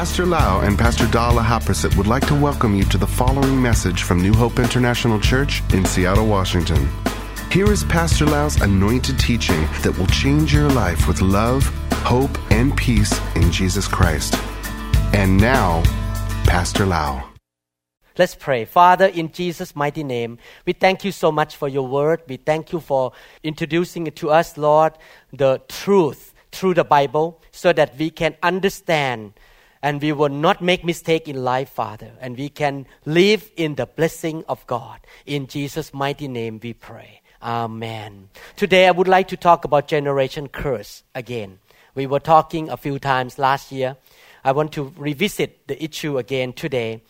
Pastor Lau and Pastor Dala Haprasit would like to welcome you to the following message from New Hope International Church in Seattle, Washington. Here is Pastor Lau's anointed teaching that will change your life with love, hope, and peace in Jesus Christ. And now, Pastor Lau. Let's pray. Father, in Jesus' mighty name, we thank you so much for your word. We thank you for introducing it to us, Lord, the truth through the Bible so that we can understand and we will not make mistake in life, Father, and we can live in the blessing of God. In Jesus' mighty name we pray. Amen. Today I would like to talk about generation curse again. We were talking a few times last year. I want to revisit the issue again today.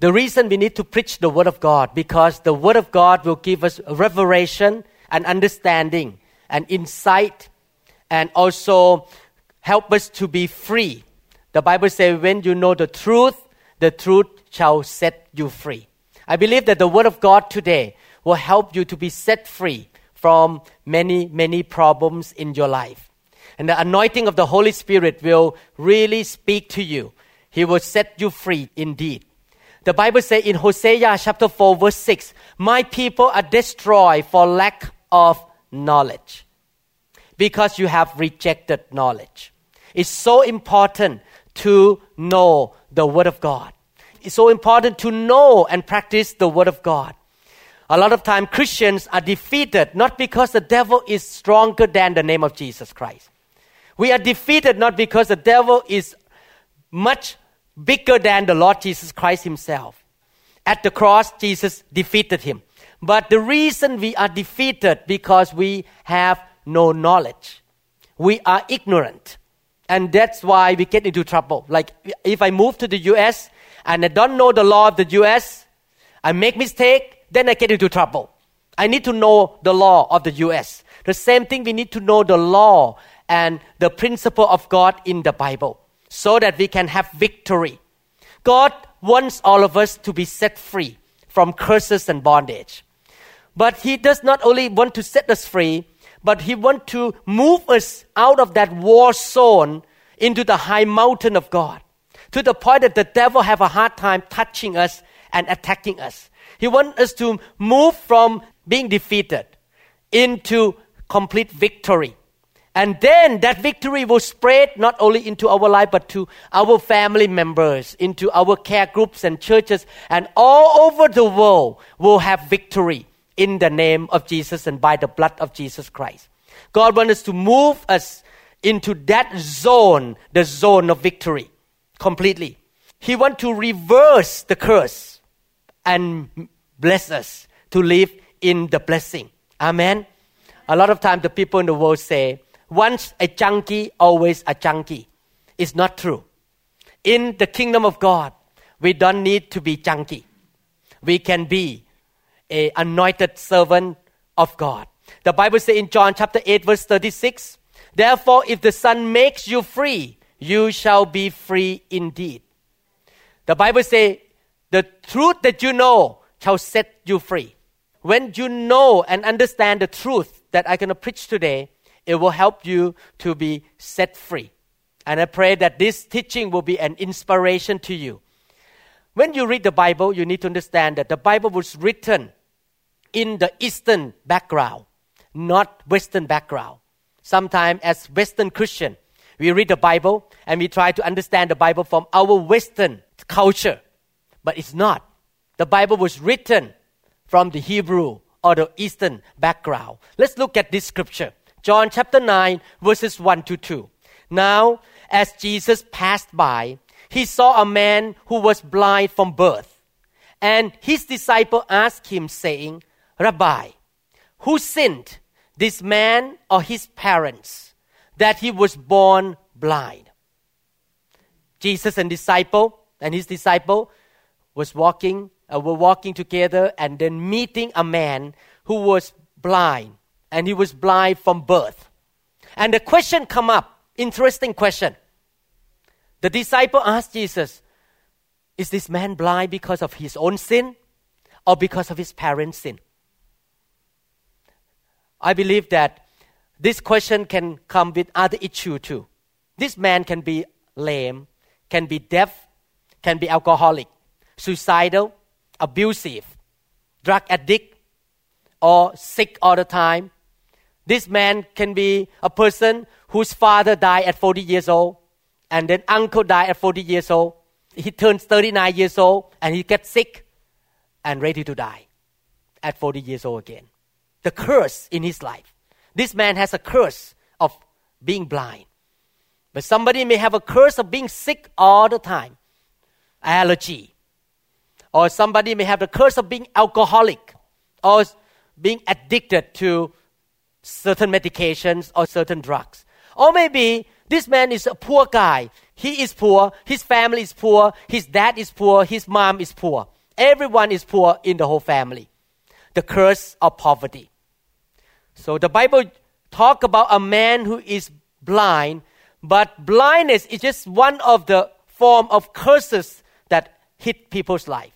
The reason we need to preach the Word of God because the Word of God will give us revelation and understanding and insight and also help us to be free. The Bible says, when you know the truth, the truth shall set you free. I believe that the Word of God today will help you to be set free from many, many problems in your life. And the anointing of the Holy Spirit will really speak to you. He will set you free indeed. The Bible says in Hosea chapter 4, verse 6, My people are destroyed for lack of knowledge because you have rejected knowledge. It's so important to know the Word of God. It's so important to know and practice the Word of God. A lot of time Christians are defeated not because the devil is stronger than the name of Jesus Christ. We are defeated not because the devil is much bigger than the Lord Jesus Christ himself. At the cross, Jesus defeated him. But the reason we are defeated because we have no knowledge. We are ignorant. And that's why we get into trouble. Like if I move to the US and I don't know the law of the US, I make mistake, then I get into trouble. I need to know the law of the US. The same thing we need to know the law and the principle of God in the Bible so that we can have victory. God wants all of us to be set free from curses and bondage. But He does not only want to set us free, but He wants to move us out of that war zone into the high mountain of God to the point that the devil have a hard time touching us and attacking us. He wants us to move from being defeated into complete victory. And then that victory will spread not only into our life, but to our family members, into our care groups and churches, and all over the world will have victory in the name of Jesus and by the blood of Jesus Christ. God wants us to move us into that zone, the zone of victory, completely. He wants to reverse the curse and bless us to live in the blessing. Amen. A lot of times the people in the world say, once a junkie, always a junkie. It's not true. In the kingdom of God, we don't need to be junkie. We can be a anointed servant of God. The Bible says in John chapter 8 verse 36, Therefore if the Son makes you free, you shall be free indeed. The Bible says, the truth that you know shall set you free. When you know and understand the truth that I'm going to preach today, it will help you to be set free. And I pray that this teaching will be an inspiration to you. When you read the Bible, you need to understand that the Bible was written in the Eastern background, not Western background. Sometimes, as Western Christian, we read the Bible and we try to understand the Bible from our Western culture, but it's not. The Bible was written from the Hebrew or the Eastern background. Let's look at this scripture. John chapter 9, verses 1 to 2. Now, as Jesus passed by, he saw a man who was blind from birth. And his disciple asked him, saying, Rabbi, who sinned, this man or his parents, that he was born blind? Jesus and disciple and his disciple was walking, uh, were walking together and then meeting a man who was blind and he was blind from birth. And the question come up, interesting question. The disciple asked Jesus, is this man blind because of his own sin or because of his parents' sin? I believe that this question can come with other issue too. This man can be lame, can be deaf, can be alcoholic, suicidal, abusive, drug addict, or sick all the time. This man can be a person whose father died at 40 years old, and then uncle died at 40 years old. He turns 39 years old, and he gets sick and ready to die at 40 years old again. The curse in his life. This man has a curse of being blind. But somebody may have a curse of being sick all the time, allergy. Or somebody may have the curse of being alcoholic or being addicted to certain medications or certain drugs. Or maybe this man is a poor guy. He is poor, his family is poor, his dad is poor, his mom is poor. Everyone is poor in the whole family. The curse of poverty. So the Bible talk about a man who is blind, but blindness is just one of the form of curses that hit people's life.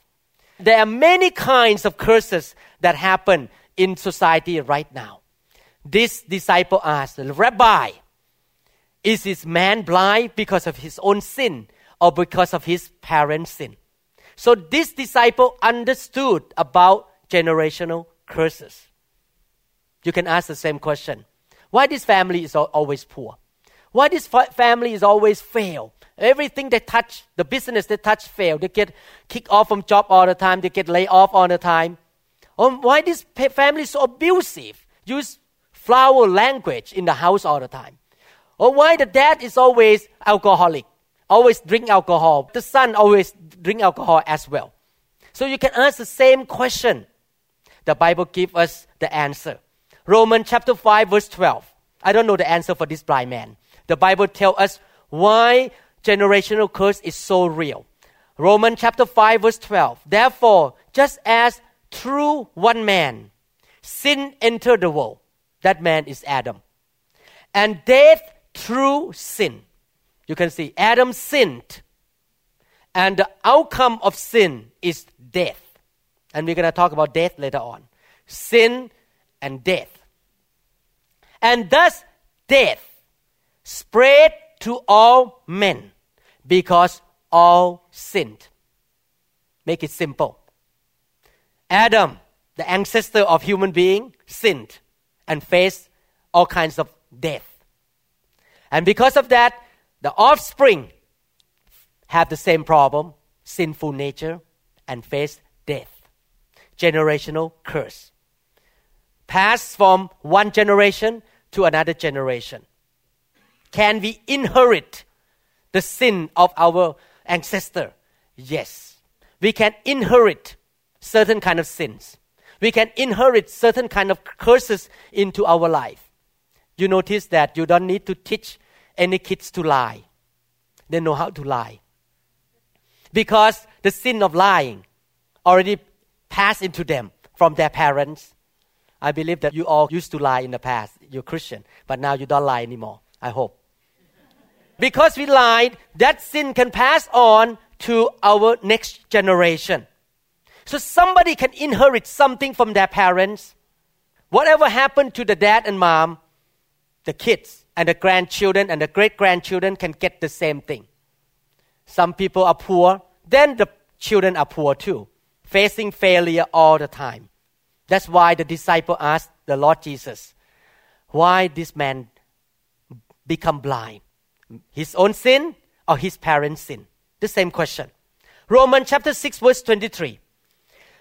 There are many kinds of curses that happen in society right now. This disciple asked, Rabbi, is this man blind because of his own sin or because of his parents' sin? So this disciple understood about generational curses. You can ask the same question. Why this family is always poor? Why this family is always fail? Everything they touch, the business they touch fail. They get kicked off from job all the time. They get laid off all the time. Oh, why this family is so abusive? Use flower language in the house all the time. Or why the dad is always alcoholic, always drink alcohol. The son always drink alcohol as well. So you can ask the same question. The Bible gives us the answer. Romans chapter 5 verse 12. I don't know the answer for this blind man. The Bible tells us why generational curse is so real. Romans chapter 5 verse 12. Therefore, just as through one man sin entered the world, that man is Adam. And death through sin. You can see Adam sinned. And the outcome of sin is death. And we're going to talk about death later on. Sin and death. And thus death spread to all men because all sinned. Make it simple. Adam, the ancestor of human being, sinned and faced all kinds of death. And because of that, the offspring have the same problem, sinful nature, and face death. Generational curse. Pass from one generation to another generation. Can we inherit the sin of our ancestor? Yes. We can inherit certain kind of sins. We can inherit certain kind of curses into our life. You notice that you don't need to teach any kids to lie. They know how to lie. Because the sin of lying already passed into them from their parents. I believe that you all used to lie in the past. You're Christian, but now you don't lie anymore. I hope. because we lied, that sin can pass on to our next generation. So somebody can inherit something from their parents. Whatever happened to the dad and mom, the kids and the grandchildren and the great grandchildren can get the same thing. Some people are poor, then the children are poor too, facing failure all the time. That's why the disciple asked the Lord Jesus, why this man become blind? His own sin or his parents' sin? The same question. Romans chapter 6 verse 23.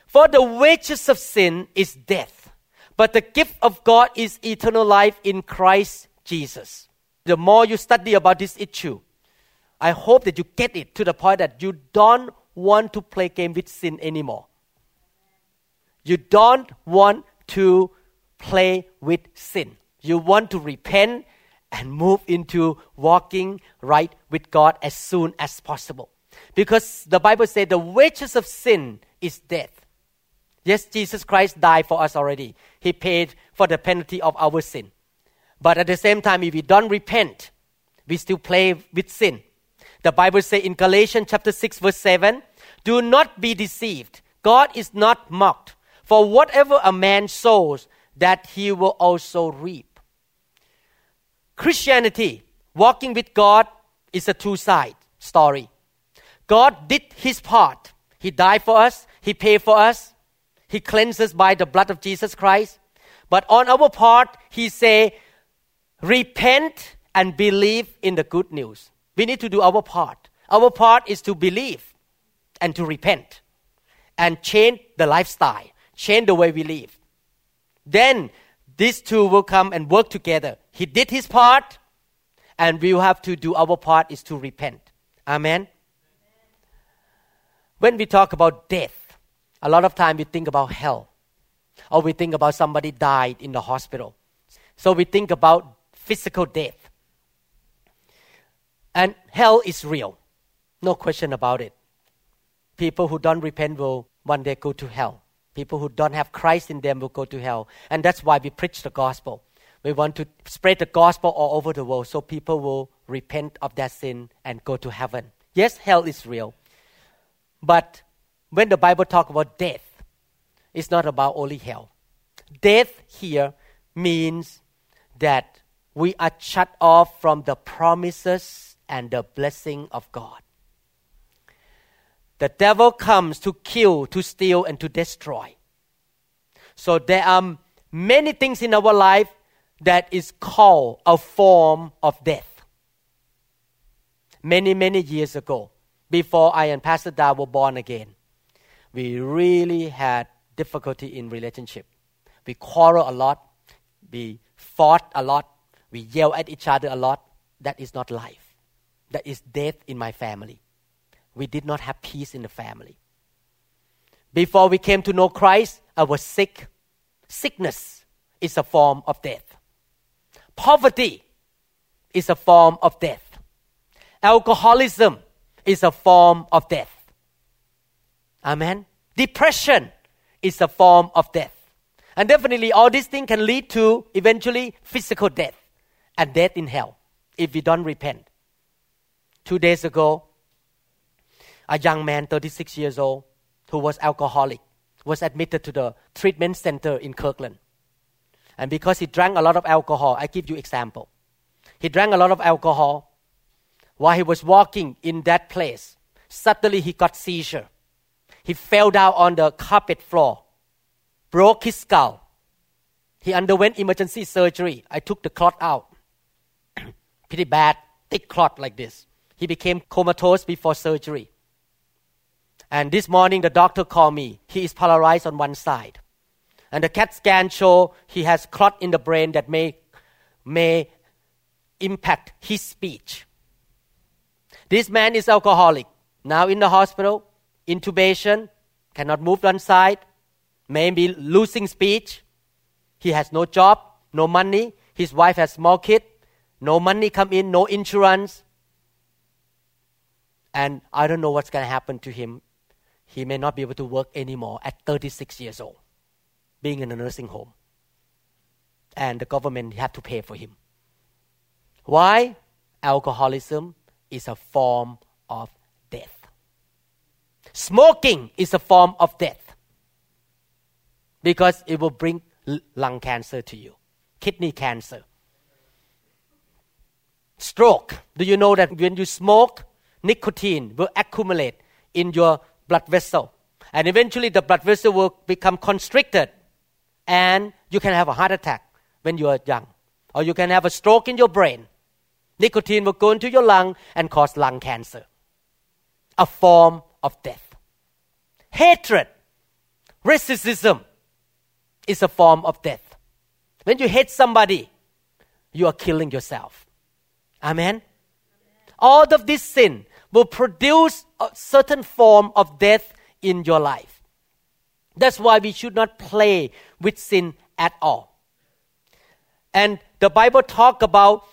For the wages of sin is death, but the gift of God is eternal life in Christ Jesus. The more you study about this issue, I hope that you get it to the point that you don't want to play game with sin anymore. You don't want to play with sin. You want to repent and move into walking right with God as soon as possible. Because the Bible says the wages of sin is death. Yes, Jesus Christ died for us already. He paid for the penalty of our sin. But at the same time, if we don't repent, we still play with sin. The Bible says in Galatians chapter 6 verse 7, do not be deceived. God is not mocked. For whatever a man sows, that he will also reap. Christianity, walking with God, is a two-side story. God did his part. He died for us, he paid for us, he cleanses by the blood of Jesus Christ. But on our part, he say, repent and believe in the good news. We need to do our part. Our part is to believe and to repent and change the lifestyle, change the way we live. Then these two will come and work together. He did his part, and we will have to do our part is to repent. Amen. When we talk about death, a lot of time we think about hell, or we think about somebody died in the hospital. So we think about physical death. And hell is real. No question about it. People who don't repent will one day go to hell. People who don't have Christ in them will go to hell. And that's why we preach the gospel. We want to spread the gospel all over the world so people will repent of their sin and go to heaven. Yes, hell is real. But when the Bible talks about death, it's not about only hell. Death here means that we are shut off from the promises and the blessing of God. The devil comes to kill, to steal, and to destroy. So there are many things in our life that is called a form of death. Many, many years ago, before I and Pastor Da were born again, we really had difficulty in relationship. We quarrel a lot, we fought a lot, we yell at each other a lot. That is not life. That is death in my family. We did not have peace in the family. Before we came to know Christ, I was sick. Sickness is a form of death. Poverty is a form of death. Alcoholism is a form of death. Amen. Depression is a form of death. And definitely, all these things can lead to eventually physical death and death in hell if we don't repent. Two days ago, a young man, 36 years old, who was alcoholic, was admitted to the treatment center in Kirkland. And because he drank a lot of alcohol, I give you example. He drank a lot of alcohol. While he was walking in that place, suddenly he got seizure. He fell down on the carpet floor, broke his skull. He underwent emergency surgery. I took the clot out. Pretty bad, thick clot like this. He became comatose before surgery. And this morning the doctor called me. He is paralyzed on one side. And the CAT scan show he has clot in the brain that may, may impact his speech. This man is alcoholic. Now in the hospital, intubation, cannot move one side, maybe losing speech. He has no job, no money. His wife has small kid, no money come in, no insurance. And I don't know what's going to happen to him. He may not be able to work anymore at 36 years old being in a nursing home. And the government have to pay for him. Why? Alcoholism is a form of death. Smoking is a form of death because it will bring lung cancer to you, kidney cancer, stroke. Do you know that when you smoke, nicotine will accumulate in your blood vessel, and eventually the blood vessel will become constricted and you can have a heart attack when you are young, or you can have a stroke in your brain. Nicotine will go into your lung and cause lung cancer, a form of death. Hatred, racism is a form of death. When you hate somebody, you are killing yourself. Amen. All of this sin will produce a certain form of death in your life. That's why we should not play with sin at all. And the Bible talk about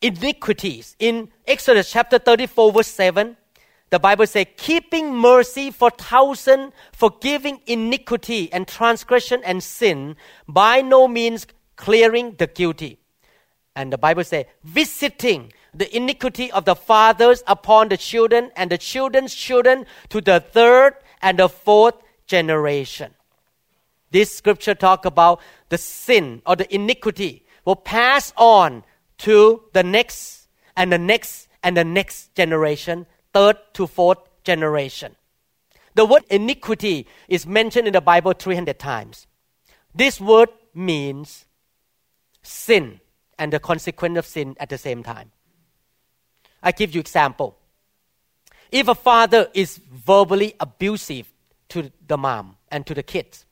iniquities. In Exodus chapter 34 verse 7, the Bible says, keeping mercy for thousand, forgiving iniquity and transgression and sin, by no means clearing the guilty. And the Bible says, visiting the iniquity of the fathers upon the children and the children's children to the third and the fourth generation. This scripture talk about the sin or the iniquity will pass on to the next and the next and the next generation third to fourth generation. The word iniquity is mentioned in the Bible 300 times. This word means sin and the consequence of sin at the same time. I give you example. If a father is verbally abusive to the mom and to the kids,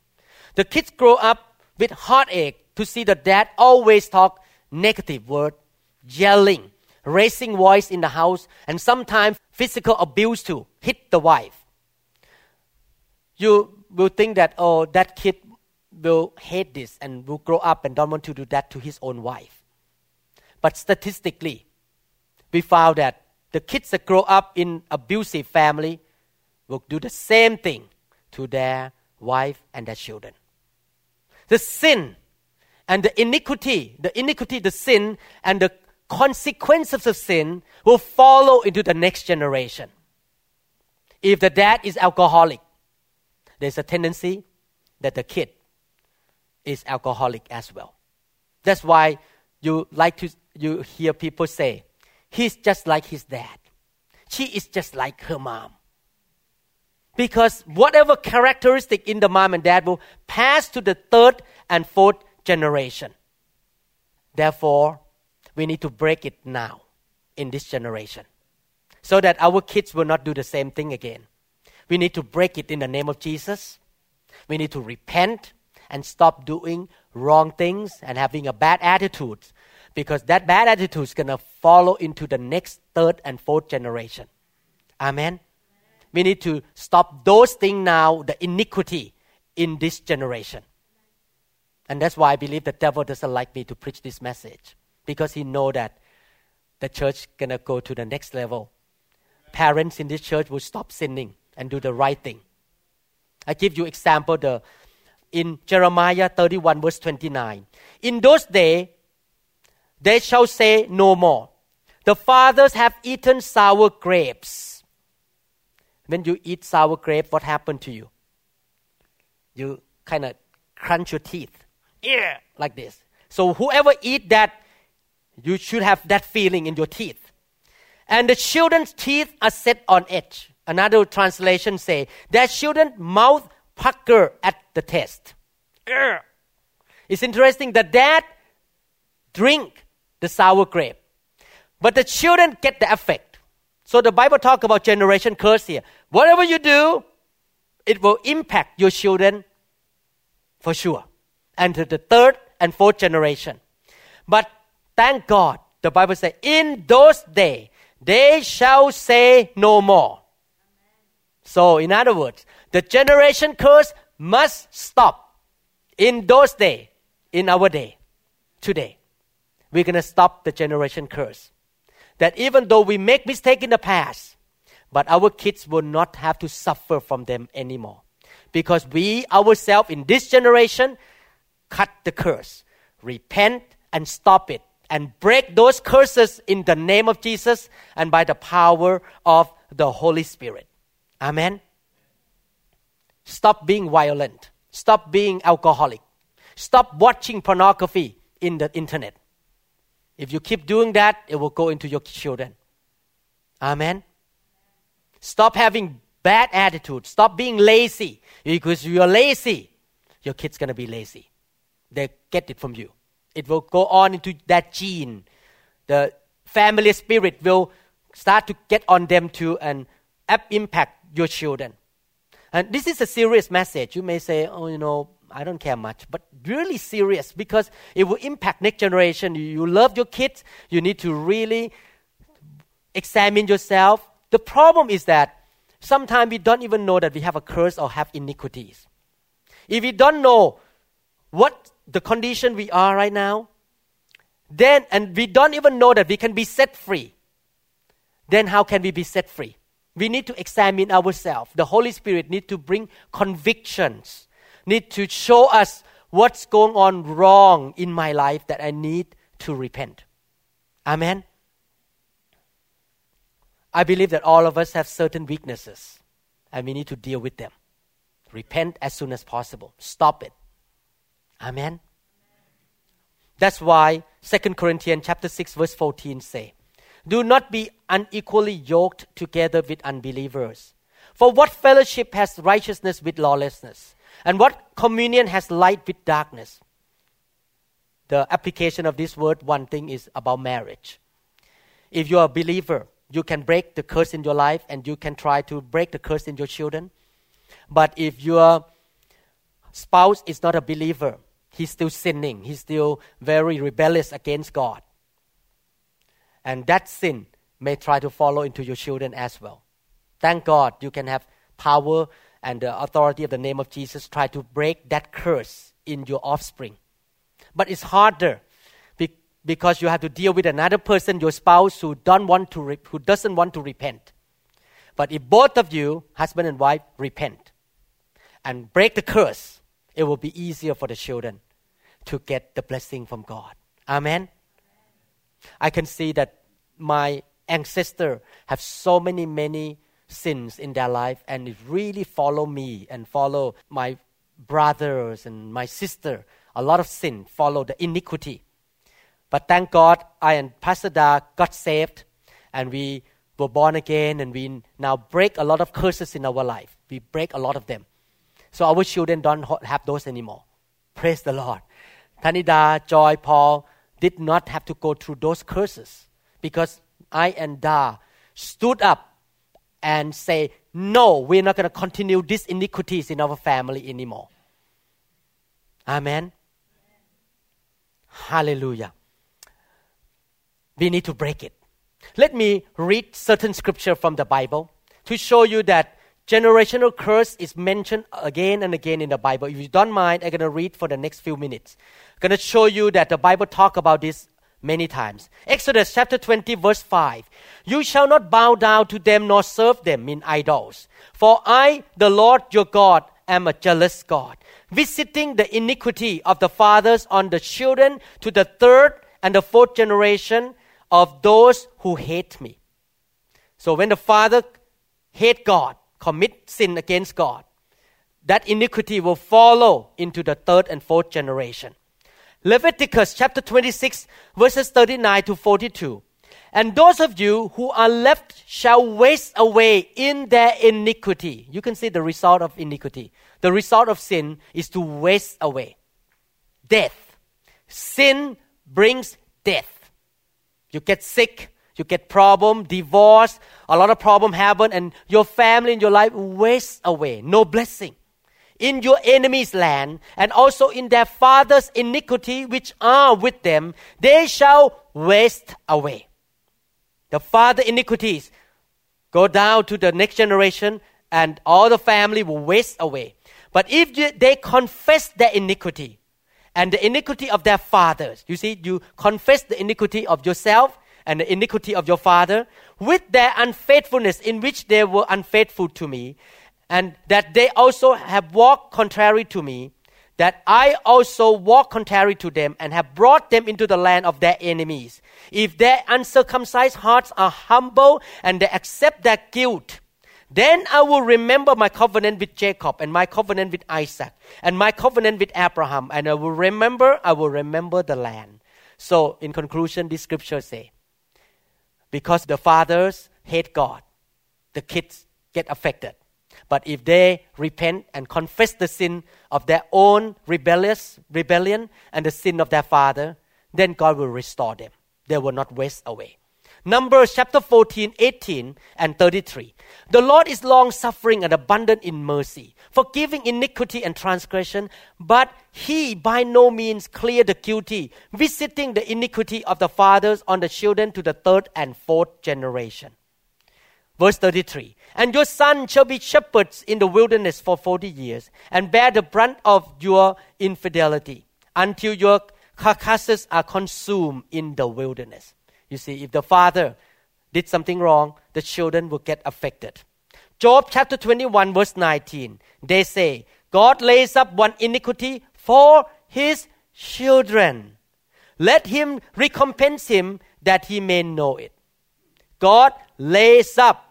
the kids grow up with heartache to see the dad always talk negative word, yelling, raising voice in the house, and sometimes physical abuse to hit the wife. You will think that oh that kid will hate this and will grow up and don't want to do that to his own wife. But statistically, we found that the kids that grow up in abusive family will do the same thing to their wife and their children. The sin and the iniquity, the iniquity, the sin, and the consequences of sin will follow into the next generation. If the dad is alcoholic, there's a tendency that the kid is alcoholic as well. That's why you like to you hear people say, he's just like his dad. She is just like her mom. Because whatever characteristic in the mom and dad will pass to the third and fourth generation. Therefore, we need to break it now in this generation so that our kids will not do the same thing again. We need to break it in the name of Jesus. We need to repent and stop doing wrong things and having a bad attitude because that bad attitude is going to follow into the next third and fourth generation. Amen. We need to stop those things now, the iniquity in this generation. And that's why I believe the devil doesn't like me to preach this message because he know that the church gonna go to the next level. Parents in this church will stop sinning and do the right thing. I give you example the in Jeremiah 31 verse 29. In those days they shall say no more. The fathers have eaten sour grapes. When you eat sour grape, what happened to you? You kind of crunch your teeth. Yeah, like this. So whoever eat that, you should have that feeling in your teeth. And the children's teeth are set on edge. Another translation say, their children's mouth pucker at the taste. It's interesting that dad drink the sour grape. But the children get the effect. So the Bible talk about generation curse here. Whatever you do, it will impact your children for sure. And to the third and fourth generation. But thank God, the Bible says, in those days, they shall say no more. So, in other words, the generation curse must stop in those days, in our day, today we're going to stop the generation curse. That even though we make mistake in the past, but our kids will not have to suffer from them anymore. Because we ourselves in this generation cut the curse, repent and stop it, and break those curses in the name of Jesus and by the power of the Holy Spirit. Amen. Stop being violent. Stop being alcoholic. Stop watching pornography in the internet. If you keep doing that, it will go into your children. Amen. Stop having bad attitude. Stop being lazy. Because you are lazy, your kid's gonna be lazy. They get it from you. It will go on into that gene. The family spirit will start to get on them too and impact your children. And this is a serious message. You may say, oh, you know, I don't care much, but really serious because it will impact next generation. You, love your kids, you need to really examine yourself. The problem is that sometimes we don't even know that we have a curse or have iniquities. If we don't know what the condition we are right now, then and we don't even know that we can be set free, then how can we be set free? We need to examine ourselves. The Holy Spirit need to bring convictions need to show us what's going on wrong in my life that I need to repent. Amen. I believe that all of us have certain weaknesses and we need to deal with them. Repent as soon as possible. Stop it. Amen. That's why 2 Corinthians chapter 6 verse 14 say, Do not be unequally yoked together with unbelievers. For what fellowship has righteousness with lawlessness? And what communion has light with darkness? The application of this word, one thing, is about marriage. If you're a believer, you can break the curse in your life and you can try to break the curse in your children. But if your spouse is not a believer, he's still sinning, he's still very rebellious against God. And that sin may try to follow into your children as well. Thank God you can have power and the authority of the name of Jesus try to break that curse in your offspring. But it's harder because you have to deal with another person, your spouse, who don't want to re- who doesn't want to repent. But if both of you, husband and wife, repent and break the curse, it will be easier for the children to get the blessing from God. Amen. I can see that my ancestor have so many many sins in their life and it really follow me and follow my brothers and my sister. A lot of sin follow the iniquity. But thank god i and pastor da got saved and we were born again and we now break a lot of curses in our life. We break a lot of them. So our children don't have those anymore. Praise the lord. Tanida joy paul did not have to go through those curses because I and Da stood up and say, No, we're not going to continue these iniquities in our family anymore. Amen. Hallelujah. We need to break it. Let me read certain scripture from the Bible to show you that generational curse is mentioned again and again in the Bible. If you don't mind, I'm going to read for the next few minutes. I'm going to show you that the Bible talk about this many times. Exodus chapter 20, verse 5. You shall not bow down to them nor serve them in idols. For I, the Lord your God, am a jealous God, visiting the iniquity of the fathers on the children to the third and the fourth generation of those who hate me. So when the father hate God, commit sin against God, that iniquity will follow into the third and fourth generation. Leviticus chapter 26, verses 39 to 42. And those of you who are left shall waste away in their iniquity. You can see the result of iniquity. The result of sin is to waste away. Death. Sin brings death. You get sick, you get problem, divorce, a lot of problem happen, and your family and your life waste away. No blessing in your enemy's land, and also in their father's iniquity which are with them, they shall waste away. The father iniquities go down to the next generation, and all the family will waste away. But if they confess their iniquity and the iniquity of their fathers, you see, you confess the iniquity of yourself and the iniquity of your father with their unfaithfulness in which they were unfaithful to me, and that they also have walked contrary to me, that I also walk contrary to them and have brought them into the land of their enemies. If their uncircumcised hearts are humble and they accept their guilt, then I will remember my covenant with Jacob and my covenant with Isaac and my covenant with Abraham, and I will remember, I will remember the land. So, in conclusion, this scripture say, because the fathers hate God, the kids get affected. But if they repent and confess the sin of their own rebellious rebellion and the sin of their father, then God will restore them. They will not waste away. Numbers chapter 14, 18, and 33. The Lord is long suffering and abundant in mercy, forgiving iniquity and transgression, but he by no means clear the guilty, visiting the iniquity of the fathers on the children to the third and fourth generation. Verse 33 And your son shall be shepherds in the wilderness for 40 years, and bear the brunt of your infidelity, until your carcasses are consumed in the wilderness. You see, if the father did something wrong, the children will get affected. Job chapter 21, verse 19, they say, God lays up one iniquity for his children. Let him recompense him that he may know it. God lays up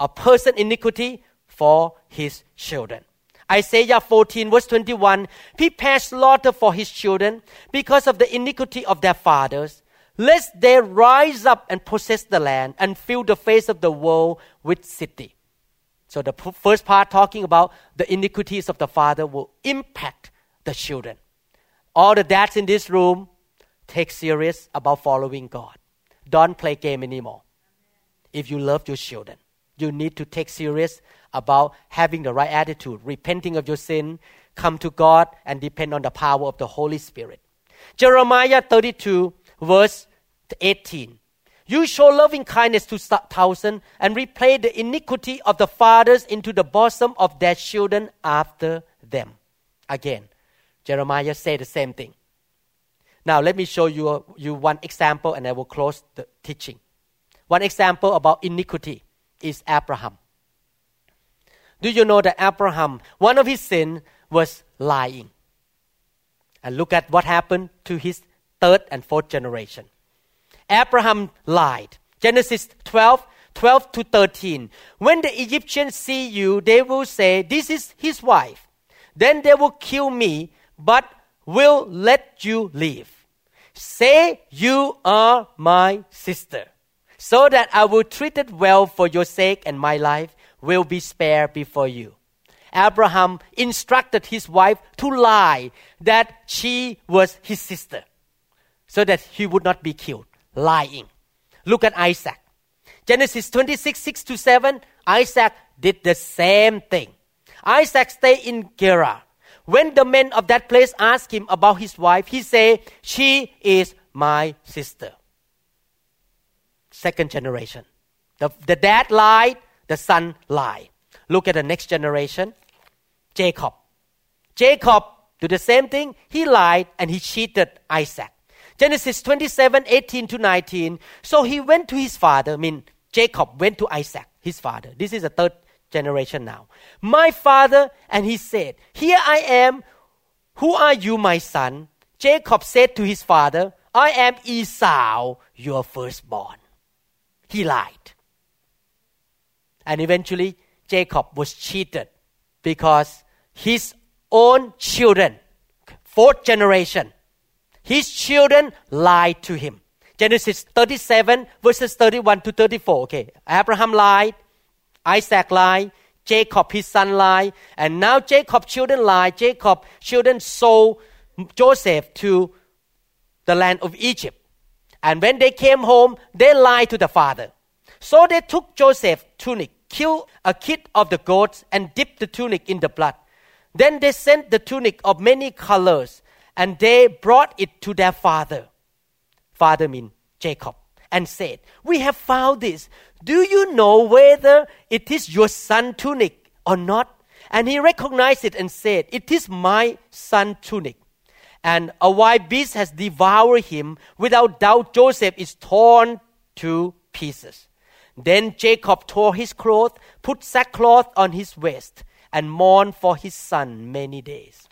a person iniquity for his children. Isaiah 14 verse 21 Prepare slaughter for his children because of the iniquity of their fathers. lest they rise up and possess the land and fill the face of the world with city. So the first part talking about the iniquities of the father will impact the children. All the dads in this room take serious about following God. Don't play game anymore. If you love your children, you need to take serious about having the right attitude, repenting of your sin, come to God and depend on the power of the Holy Spirit. Jeremiah 32 verse 18. You show loving kindness to thousand and replay the iniquity of the fathers into the bosom of their children after them. Again, Jeremiah said the same thing. Now let me show you, you one example and I will close the teaching. One example about iniquity is Abraham. Do you know that Abraham, one of his sins was lying? And look at what happened to his third and fourth generation. Abraham lied. Genesis 12, 12 to 13. When the Egyptians see you, they will say, This is his wife. Then they will kill me, but will let you live. Say you are my sister, so that I will treat it well for your sake, and my life will be spared before you. Abraham instructed his wife to lie that she was his sister, so that he would not be killed. Lying. Look at Isaac. Genesis 26, 6 to 7. Isaac did the same thing. Isaac stayed in Gerar when the men of that place asked him about his wife, he said, She is my sister. Second generation. The, the dad lied, the son lied. Look at the next generation Jacob. Jacob did the same thing. He lied and he cheated Isaac. Genesis 27 18 to 19. So he went to his father, I mean, Jacob went to Isaac, his father. This is the third generation now. My father, and he said, Here I am. Who are you, my son? Jacob said to his father, I am Esau, your firstborn. He lied. And eventually, Jacob was cheated because his own children, fourth generation, his children lied to him. Genesis 37, verses 31 to 34. Okay, Abraham lied, Isaac lied, Jacob his son lied, and now Jacob children lied. Jacob children sold Joseph to the land of Egypt. And when they came home, they lied to the father. So they took Joseph's tunic, killed a kid of the goats, and dipped the tunic in the blood. Then they sent the tunic of many colors, and they brought it to their father. Father mean Jacob, and said, We have found this. Do you know whether it is your son tunic or not? And he recognized it and said, It is my son tunic. And a wild beast has devoured him. Without doubt, Joseph is torn to pieces. Then Jacob tore his clothes, put sackcloth on his waist, and mourned for his son many days.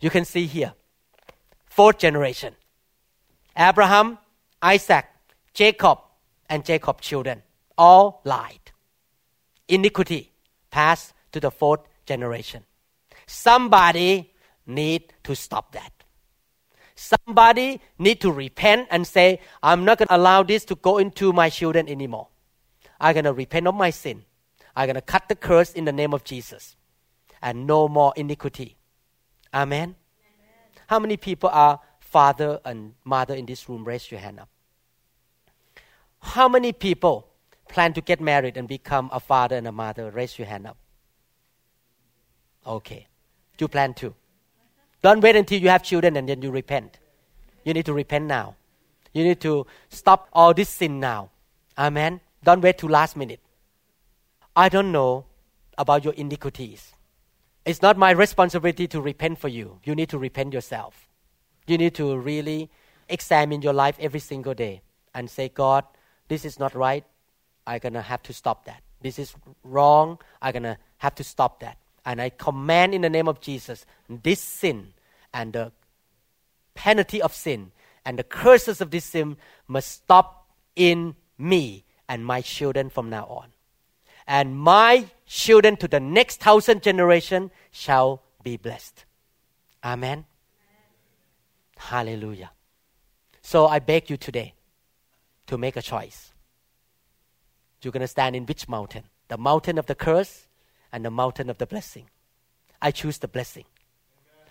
You can see here, fourth generation Abraham, Isaac, Jacob, and Jacob's children all lied. Iniquity passed to the fourth generation. Somebody need to stop that. Somebody need to repent and say, I'm not going to allow this to go into my children anymore. I'm going to repent of my sin. I'm going to cut the curse in the name of Jesus. And no more iniquity. Amen? Amen. How many people are father and mother in this room? Raise your hand up. How many people plan to get married and become a father and a mother? Raise your hand up. Okay. You plan to. Don't wait until you have children and then you repent. You need to repent now. You need to stop all this sin now. Amen. Don't wait to last minute. I don't know about your iniquities. It's not my responsibility to repent for you. You need to repent yourself. You need to really examine your life every single day and say, God, this is not right. I'm going to have to stop that. This is wrong. I'm going to have to stop that. And I command in the name of Jesus this sin and the penalty of sin and the curses of this sin must stop in me and my children from now on. And my children to the next thousand generation shall be blessed. Amen. Amen. Hallelujah. So I beg you today to make a choice. You're going to stand in which mountain? The mountain of the curse and the mountain of the blessing. I choose the blessing.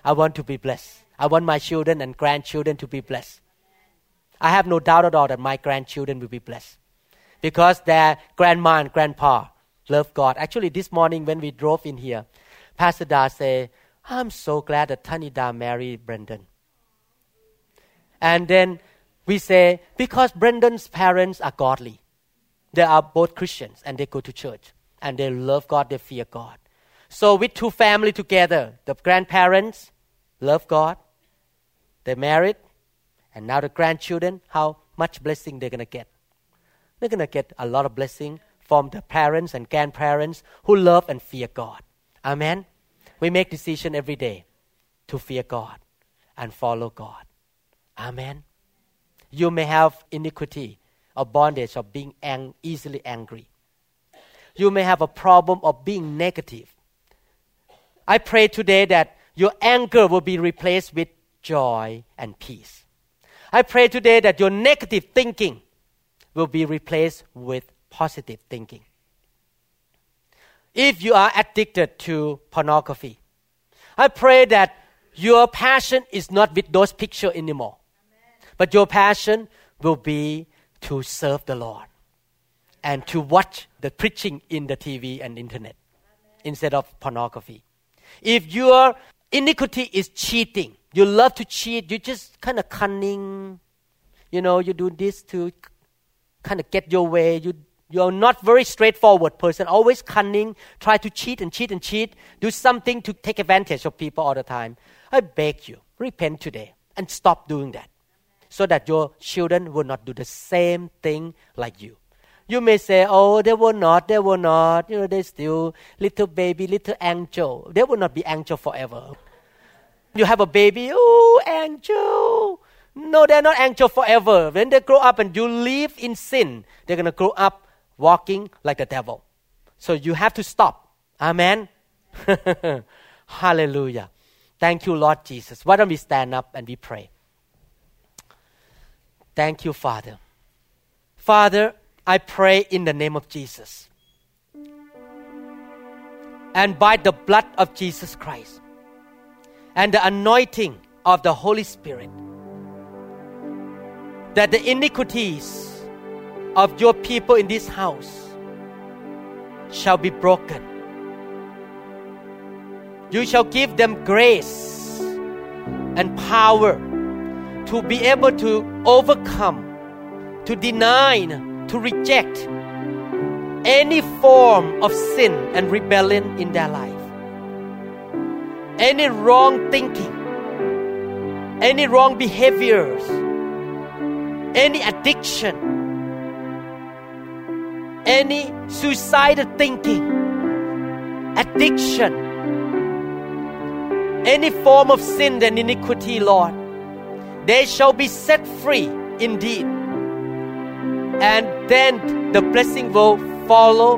I want to be blessed. I want my children and grandchildren to be blessed. I have no doubt at all that my grandchildren will be blessed because their grandma and grandpa love God. Actually, this morning when we drove in here, Pastor Da said, I'm so glad that Tanida married Brendan. And then we say, because Brendan's parents are godly. They are both Christians and they go to church and they love God, they fear God. So with two family together, the grandparents love God, They're married, and now the grandchildren, how much blessing they're gonna get. They're gonna get a lot of blessing from the parents and grandparents who love and fear God. Amen. We make decision every day to fear God and follow God. Amen. You may have iniquity or bondage of being ang- easily angry. You may have a problem of being negative. I pray today that your anger will be replaced with joy and peace. I pray today that your negative thinking will be replaced with positive thinking. If you are addicted to pornography, I pray that your passion is not with those pictures anymore, but your passion will be to serve the Lord and to watch the preaching in the TV and internet instead of pornography. If your iniquity is cheating, you love to cheat, you just kind of cunning, you know, you do this to kind of get your way, you you're not very straightforward person, always cunning, try to cheat and cheat and cheat, do something to take advantage of people all the time. I beg you, repent today and stop doing that so that your children will not do the same thing like you. You may say, oh, they will not, they will not, you know, they're still little baby, little angel. They will not be angel forever. You have a baby, oh, angel. No, they're not angel forever. When they grow up and you live in sin, they're going to grow up walking like the devil. So you have to stop. Amen. Hallelujah. Thank you, Lord Jesus. Why don't we stand up and we pray? Thank you, Father. Father, I pray in the name of Jesus. And by the blood of Jesus Christ and the anointing of the Holy Spirit, that the iniquities of your people in this house shall be broken. You shall give them grace and power to be able to overcome, to deny, to reject any form of sin and rebellion in their life. Any wrong thinking, any wrong behaviors, any addiction, any suicidal thinking, addiction, any form of sin and iniquity, Lord, they shall be set free indeed. And then the blessing will follow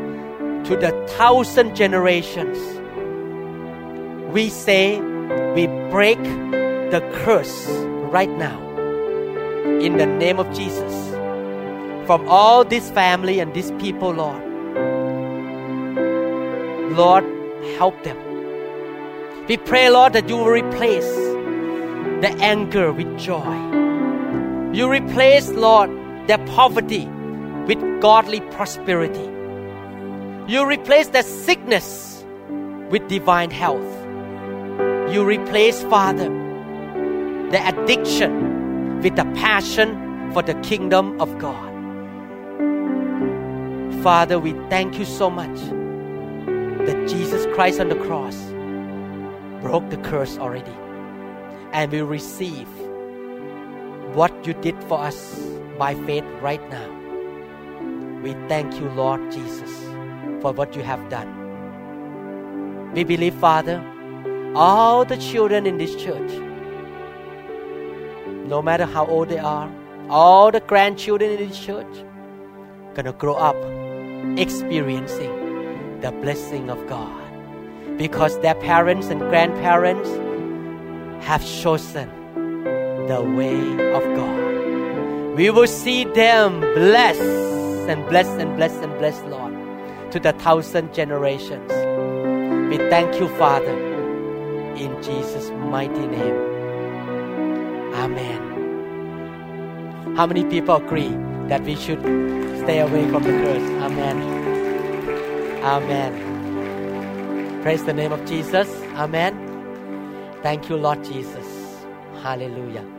to the thousand generations. We say we break the curse right now in the name of Jesus from all this family and these people, Lord. Lord, help them. We pray, Lord, that you will replace the anger with joy. You replace, Lord, their poverty with godly prosperity. You replace their sickness with divine health. You replace, Father, the addiction with the passion for the kingdom of God. Father, we thank you so much that Jesus Christ on the cross broke the curse already. And we receive what you did for us by faith right now. We thank you, Lord Jesus, for what you have done. We believe, Father, all the children in this church, no matter how old they are, all the grandchildren in this church, gonna grow up experiencing the blessing of God because their parents and grandparents have chosen the way of God. We will see them blessed and blessed and blessed and blessed, Lord, to the thousand generations. We thank you, Father, in Jesus' mighty name. Amen. How many people agree that we should stay away from the curse? Amen. Amen. Praise the name of Jesus. Amen. Thank you, Lord Jesus. Hallelujah.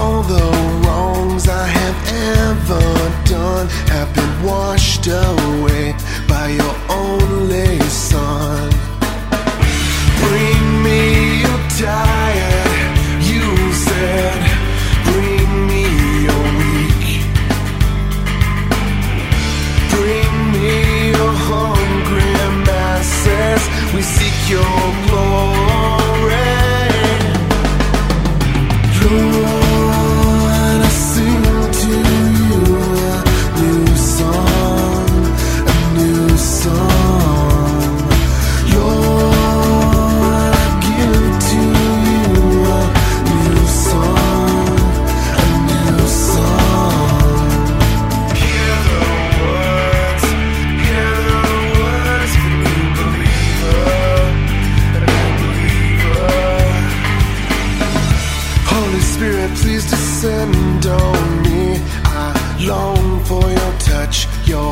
All the wrongs I have ever done have been washed away by your only Son. Bring me your tired, you said. Bring me your weak. Bring me your hungry masses. We seek your touch, your